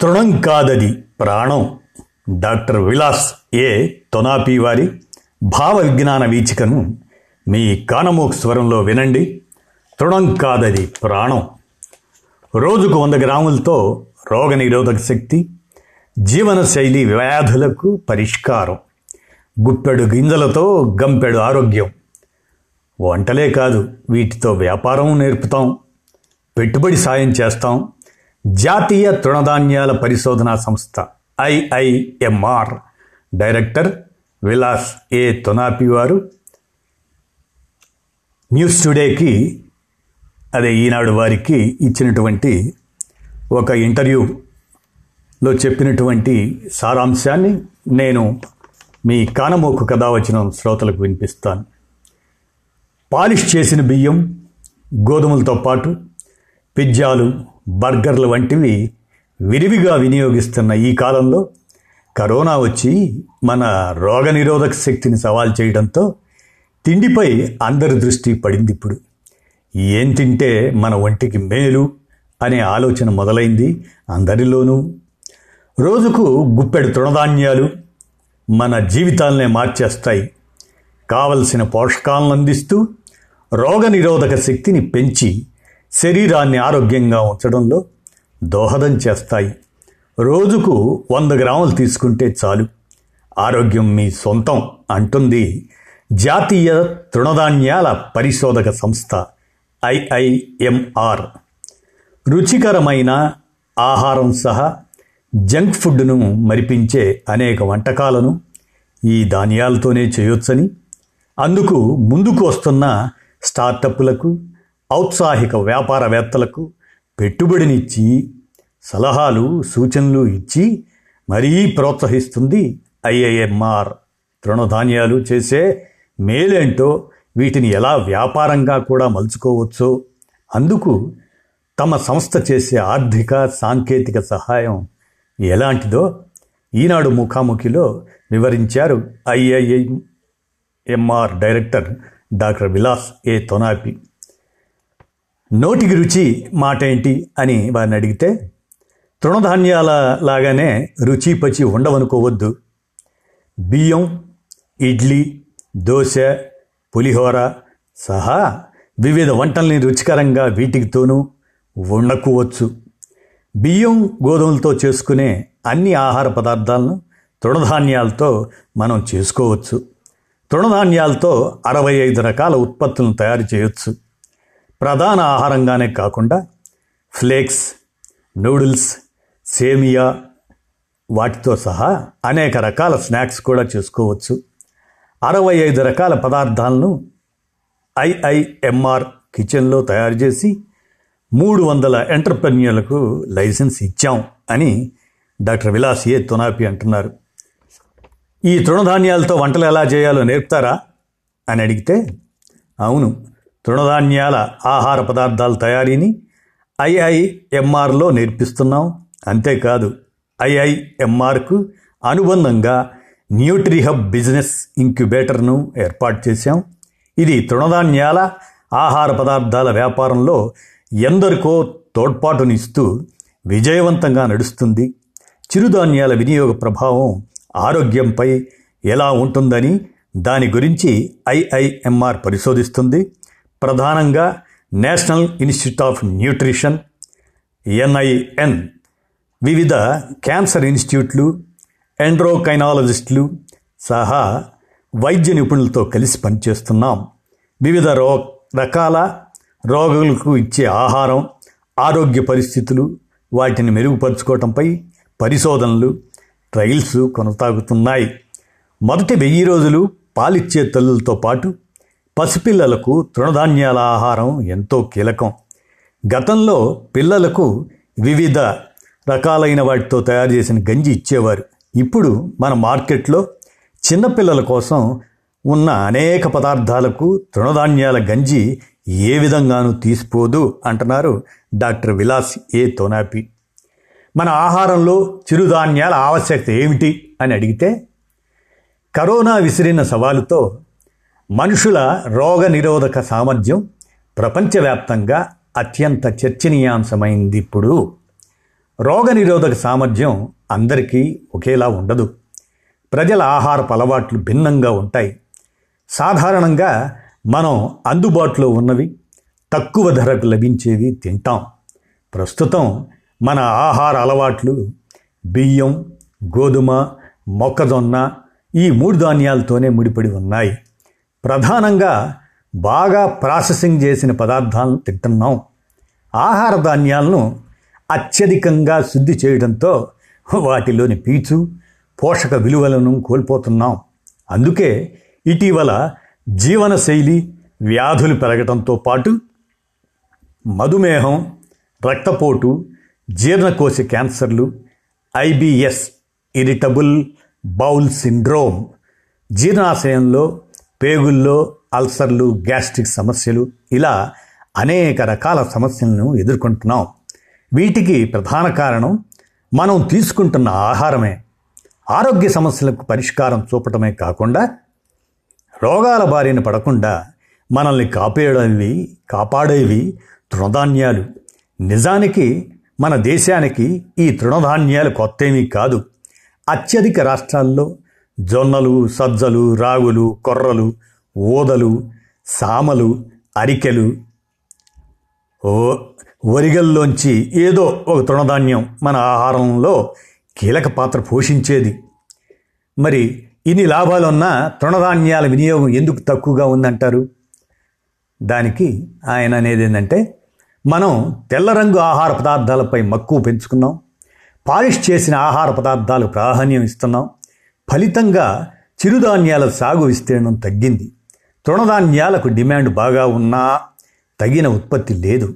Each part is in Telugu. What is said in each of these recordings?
తృణం కాదది ప్రాణం. Doctor Vilas A. తొనాపి వారి భావ విజ్ఞాన వీచికను మీ కానమోక్ స్వరంలో వినండి. తృణం కాదది ప్రాణం. రోజుకు వంద గ్రాములతో రోగనిరోధక శక్తి జీవనశైలి వ్యాధులకు పరిష్కారం. గుప్పెడు గింజలతో గంపెడు ఆరోగ్యం. వంటలే కాదు వీటితో వ్యాపారం నేర్పుతాం. పెట్టుబడి సాయం చేస్తాం. జాతీయ తృణధాన్యాల పరిశోధనా సంస్థ IIMR. Director Vilas A Tonapi వారు. న్యూస్ టుడేకి అదే ఈనాడు వారికి ఇచ్చినటువంటి ఒక ఇంటర్వ్యూలో చెప్పినటువంటి సారాంశాన్ని నేను మీ కానమోకు కథ వచ్చిన శ్రోతలకు వినిపిస్తాను. పాలిష్ చేసిన బియ్యం గోధుమలతో పాటు పిజ్జాలు బర్గర్లు వంటివి విరివిగా వినియోగిస్తున్న ఈ కాలంలో కరోనా వచ్చి మన రోగనిరోధక శక్తిని సవాల్ చేయడంతో తిండిపై అందరి దృష్టి పడింది ఇప్పుడు. ఏం తింటే మన ఒంటికి మేలు అనే ఆలోచన మొదలైంది అందరిలోనూ. రోజుకు గుప్పెడు తృణధాన్యాలు మన జీవితాలనే మార్చేస్తాయి. కావలసిన పోషకాలను అందిస్తూ రోగనిరోధక శక్తిని పెంచి శరీరాన్ని ఆరోగ్యంగా ఉంచడంలో దోహదం చేస్తాయి. రోజుకు వంద గ్రాములు తీసుకుంటే చాలు. ఆరోగ్యం మీ సొంతం అంటుంది జాతీయ తృణధాన్యాల పరిశోధక సంస్థ ఐఐఎంఆర్. రుచికరమైన ఆహారం సహా జంక్ ఫుడ్ను మరిపించే అనేక వంటకాలను ఈ ధాన్యాలతోనే చేయొచ్చని. అందుకు ముందుకు వస్తున్న స్టార్టప్లకు ఔత్సాహిక వ్యాపారవేత్తలకు పెట్టుబడినిచ్చి సలహాలు సూచనలు ఇచ్చి మరీ ప్రోత్సహిస్తుంది ఐఐఎంఆర్ తృణధాన్యాలు చేసే మేలేంటో వీటిని ఎలా వ్యాపారంగా కూడా మలుచుకోవచ్చో అందుకు తమ సంస్థ చేసే ఆర్థిక సాంకేతిక సహాయం ఎలాంటిదో ఈనాడు ముఖాముఖిలో వివరించారు IIMR director doctor Vilas A Tonapi. నోటికి రుచి మాట ఏంటి అని వారిని అడిగితే తృణధాన్యాల లాగానే రుచి పచి ఉండవనుకోవద్దు. బియ్యం ఇడ్లీ దోశ పులిహోర సహా వివిధ వంటల్ని రుచికరంగా వీటికితోనూ వండకువచ్చు. బియ్యం గోధుమలతో చేసుకునే అన్ని ఆహార పదార్థాలను తృణధాన్యాలతో మనం చేసుకోవచ్చు. తృణధాన్యాలతో అరవై ఐదు రకాల ఉత్పత్తులను తయారు చేయొచ్చు. ప్రధాన ఆహారంగానే కాకుండా ఫ్లేక్స్ నూడిల్స్ సేమియా వాటితో సహా అనేక రకాల స్నాక్స్ కూడా చేసుకోవచ్చు. అరవై ఐదు రకాల పదార్థాలను ఐఐఎంఆర్ కిచెన్లో తయారు చేసి మూడు వందల ఎంటర్ప్రెన్యూర్లకు లైసెన్స్ ఇచ్చాం అని డాక్టర్ విలాస్ ఏ తునాపి అంటున్నారు. ఈ తృణధాన్యాలతో వంటలు ఎలా చేయాలో నేర్పుతారా? అని అడిగితే అవును. తృణధాన్యాల ఆహార పదార్థాల తయారీని ఐఐఎంఆర్లో నేర్పిస్తున్నాం. అంతేకాదు ఐఐఎంఆర్కు అనుబంధంగా న్యూట్రిహబ్ బిజినెస్ ఇంక్యుబేటర్ను ఏర్పాటు చేశాం. ఇది తృణధాన్యాల ఆహార పదార్థాల వ్యాపారంలో ఎందరికో తోడ్పాటునిస్తూ విజయవంతంగా నడుస్తుంది. చిరుధాన్యాల వినియోగ ప్రభావం ఆరోగ్యంపై ఎలా ఉంటుందని దాని గురించి ఐఐఎంఆర్ పరిశోధిస్తుంది. ప్రధానంగా National Institute of Nutrition NIN. వివిధ క్యాన్సర్ ఇన్స్టిట్యూట్లు ఎండ్రోకైనాలజిస్టులు సహా వైద్య నిపుణులతో కలిసి పనిచేస్తున్నాం. వివిధ రో రకాల రోగులకు ఇచ్చే ఆహారం ఆరోగ్య పరిస్థితులు వాటిని మెరుగుపరుచుకోవటంపై పరిశోధనలు ట్రయల్స్ కొనసాగుతున్నాయి. మొదటి వెయ్యి రోజులు పాలిచ్చే తల్లులతో పాటు పసిపిల్లలకు తృణధాన్యాల ఆహారం ఎంతో కీలకం. గతంలో పిల్లలకు వివిధ రకాలైన వాటితో తయారు చేసిన గంజి ఇచ్చేవారు. ఇప్పుడు మన మార్కెట్లో చిన్నపిల్లల కోసం ఉన్న అనేక పదార్థాలకు తృణధాన్యాల గంజి ఏ విధంగానూ తీసిపోదు అంటున్నారు డాక్టర్ విలాస్ ఏ తోనాపి. మన ఆహారంలో చిరుధాన్యాల ఆవశ్యకత ఏమిటి అని అడిగితే కరోనా విసిరిన సవాలుతో మనుషుల రోగ నిరోధక సామర్థ్యం ప్రపంచవ్యాప్తంగా అత్యంత చర్చనీయాంశమైంది ఇప్పుడు. రోగ నిరోధక సామర్థ్యం అందరికీ ఒకేలా ఉండదు. ప్రజల ఆహారపు అలవాట్లు భిన్నంగా ఉంటాయి. సాధారణంగా మనం అందుబాటులో ఉన్నవి తక్కువ ధరకు లభించేవి తింటాం. ప్రస్తుతం మన ఆహార అలవాట్లు బియ్యం గోధుమ మొక్కజొన్న ఈ మూడు ధాన్యాలతోనే ముడిపడి ఉన్నాయి. ప్రధానంగా బాగా ప్రాసెసింగ్ చేసిన పదార్థాలను తింటున్నాం. ఆహార ధాన్యాలను అత్యధికంగా శుద్ధి చేయడంతో వాటిలోని పీచు పోషక విలువలను కోల్పోతున్నాం. అందుకే ఇటీవల జీవనశైలి వ్యాధులు పెరగడంతో పాటు మధుమేహం రక్తపోటు జీర్ణకోశ క్యాన్సర్లు ఐబిఎస్ ఇరిటబుల్ బౌల్ సిండ్రోమ్ జీర్ణాశయంలో పేగుల్లో అల్సర్లు గ్యాస్ట్రిక్ సమస్యలు ఇలా అనేక రకాల సమస్యలను ఎదుర్కొంటున్నాం. వీటికి ప్రధాన కారణం మనం తీసుకుంటున్న ఆహారమే. ఆరోగ్య సమస్యలకు పరిష్కారం చూపటమే కాకుండా రోగాల బారిన పడకుండా మనల్ని కాపాడేవి కాపాడేవి తృణధాన్యాలు. నిజానికి మన దేశానికి ఈ తృణధాన్యాలు కొత్తేమీ కాదు. అత్యధిక రాష్ట్రాల్లో జొన్నలు సజ్జలు రాగులు కొర్రలు ఊదలు సామలు అరికెలు. ఓ వరిగల్లోంచి ఏదో ఒక తృణధాన్యం మన ఆహారంలో కీలక పాత్ర పోషించేది. మరి ఇన్ని లాభాలున్న తృణధాన్యాల వినియోగం ఎందుకు తక్కువగా ఉందంటారు? దానికి ఆయన అనేది ఏంటంటే మనం తెల్ల రంగు ఆహార పదార్థాలపై మక్కువ పెంచుకున్నాం పాలిష్ చేసిన ఆహార పదార్థాలు ప్రాధాన్యం ఇస్తున్నాం ఫలితంగా చిరుధాన్యాల సాగు విస్తీర్ణం తగ్గింది. తృణధాన్యాలకు డిమాండ్ బాగా ఉన్నా తగిన ఉత్పత్తి లేదు.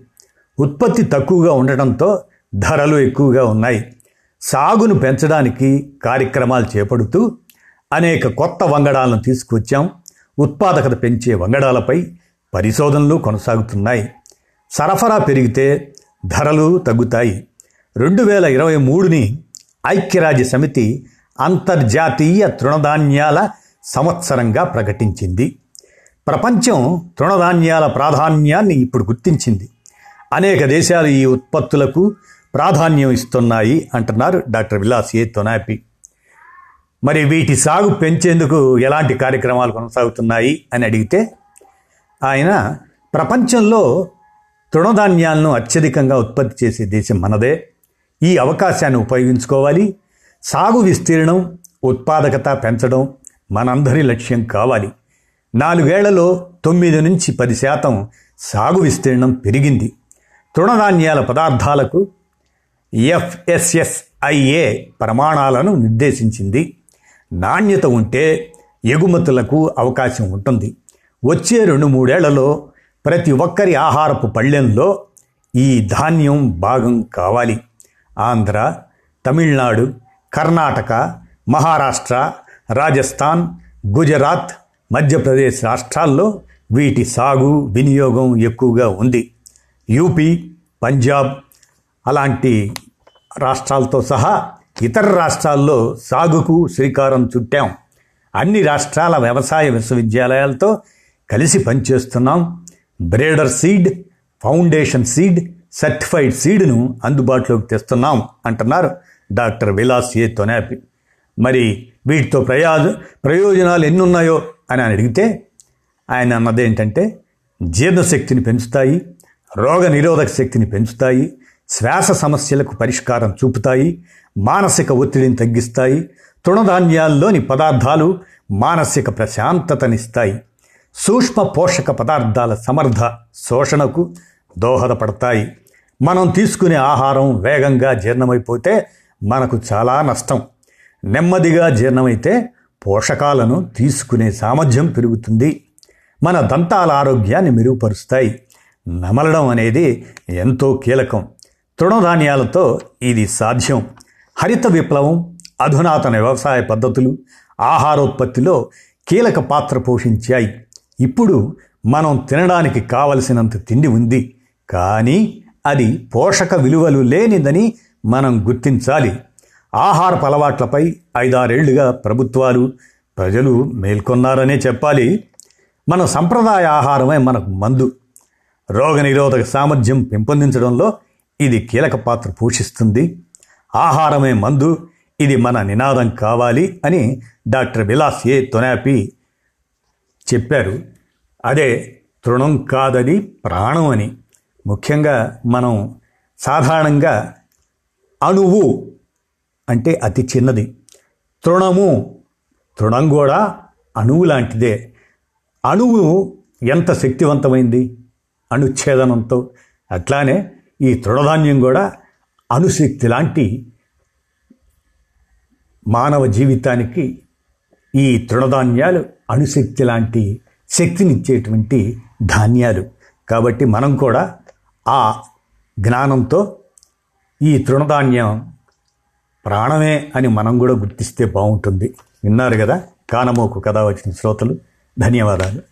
ఉత్పత్తి తక్కువగా ఉండటంతో ధరలు ఎక్కువగా ఉన్నాయి. సాగును పెంచడానికి కార్యక్రమాలు చేపడుతూ అనేక కొత్త వంగడాలను తీసుకువచ్చాం ఉత్పాదకత పెంచే వంగడాలపై పరిశోధనలు కొనసాగుతున్నాయి. సరఫరా పెరిగితే ధరలు తగ్గుతాయి. రెండు వేల ఇరవై మూడుని ఐక్యరాజ్య సమితి అంతర్జాతీయ తృణధాన్యాల సంవత్సరంగా ప్రకటించింది. ప్రపంచం తృణధాన్యాల ప్రాధాన్యాన్ని ఇప్పుడు గుర్తించింది. అనేక దేశాలు ఈ ఉత్పత్తులకు ప్రాధాన్యం ఇస్తున్నాయి అంటున్నారు డాక్టర్ విలాస్ ఏ తొనాపి. మరి వీటి సాగు పెంచేందుకు ఎలాంటి కార్యక్రమాలు కొనసాగుతున్నాయి అని అడిగితే ఆయన ప్రపంచంలో తృణధాన్యాలను అత్యధికంగా ఉత్పత్తి చేసే దేశం మనదే. ఈ అవకాశాన్ని ఉపయోగించుకోవాలి. సాగు విస్తీర్ణం ఉత్పాదకత పెంచడం మనందరి లక్ష్యం కావాలి. నాలుగేళ్ళలో తొమ్మిది నుంచి పది శాతం సాగు విస్తీర్ణం పెరిగింది. తృణధాన్యాల పదార్థాలకు ఎఫ్ఎస్ఎస్ఐఏ ప్రమాణాలను నిర్దేశించింది. నాణ్యత ఉంటే ఎగుమతులకు అవకాశం ఉంటుంది. వచ్చే రెండు మూడేళ్ళలో ప్రతి ఒక్కరి ఆహారపు పళ్ళెంలో ఈ ధాన్యం భాగం కావాలి. ఆంధ్ర తమిళనాడు కర్ణాటక మహారాష్ట్ర రాజస్థాన్ గుజరాత్ మధ్యప్రదేశ్ రాష్ట్రాల్లో వీటి సాగు వినియోగం ఎక్కువగా ఉంది. యూపీ పంజాబ్ అలాంటి రాష్ట్రాలతో సహా ఇతర రాష్ట్రాల్లో సాగుకు శ్రీకారం చుట్టాం. అన్ని రాష్ట్రాల వ్యవసాయ విశ్వవిద్యాలయాలతో కలిసి పనిచేస్తున్నాం. Breeder seed foundation seed certified సీడ్ను అందుబాటులోకి తెస్తున్నాం అంటున్నారు డాక్టర్ విలాస్ ఏ తొనాపి. మరి వీటితో ప్రయోజ ప్రయోజనాలు ఎన్ని ఉన్నాయో అని అడిగితే ఆయన అన్నది ఏంటంటే జీర్ణశక్తిని పెంచుతాయి రోగ నిరోధక శక్తిని పెంచుతాయి శ్వాస సమస్యలకు పరిష్కారం చూపుతాయి మానసిక ఒత్తిడిని తగ్గిస్తాయి తృణధాన్యాల్లోని పదార్థాలు మానసిక ప్రశాంతతనిస్తాయి. సూక్ష్మ పోషక పదార్థాల సమర్థ శోషణకు దోహదపడతాయి. మనం తీసుకునే ఆహారం వేగంగా జీర్ణమైపోతే మనకు చాలా నష్టం. నెమ్మదిగా జీర్ణమైతే పోషకాలను తీసుకునే సామర్థ్యం పెరుగుతుంది. మన దంతాల ఆరోగ్యాన్ని మెరుగుపరుస్తాయి. నమలడం అనేది ఎంతో కీలకం. తృణధాన్యాలతో ఇది సాధ్యం. హరిత విప్లవం అధునాతన వ్యవసాయ పద్ధతులు ఆహారోత్పత్తిలో కీలక పాత్ర పోషించాయి. ఇప్పుడు మనం తినడానికి కావలసినంత తిండి ఉంది. కానీ అది పోషక విలువలు లేనిదని మనం గుర్తించాలి. ఆహారపు అలవాట్లపై ఐదారేళ్ళుగా ప్రభుత్వాలు ప్రజలు మేల్కొన్నారనే చెప్పాలి. మన సంప్రదాయ ఆహారమే మనకు మందు. రోగనిరోధక సామర్థ్యం పెంపొందించడంలో ఇది కీలక పాత్ర పోషిస్తుంది. ఆహారమే మందు ఇది మన నినాదం కావాలి అని డాక్టర్ విలాస్ ఏ తొనాపి చెప్పారు. అదే తృణం కాదది ప్రాణం అని. ముఖ్యంగా మనం సాధారణంగా అణువు అంటే అతి చిన్నది. తృణము తృణం కూడా అణువు లాంటిదే. అణువు ఎంత శక్తివంతమైంది? అణుచ్ఛేదనంతో అట్లానే ఈ తృణధాన్యం కూడా అణుశక్తి లాంటి మానవ జీవితానికి ఈ తృణధాన్యాలు అణుశక్తి లాంటి శక్తినిచ్చేటువంటి ధాన్యాలు. కాబట్టి మనం కూడా ఆ జ్ఞానంతో ఈ తృణధాన్యం ప్రాణమే అని మనం కూడా గుర్తిస్తే బాగుంటుంది. విన్నారు కదా? కానమోకు కథ వచ్చిన శ్రోతలు ధన్యవాదాలు.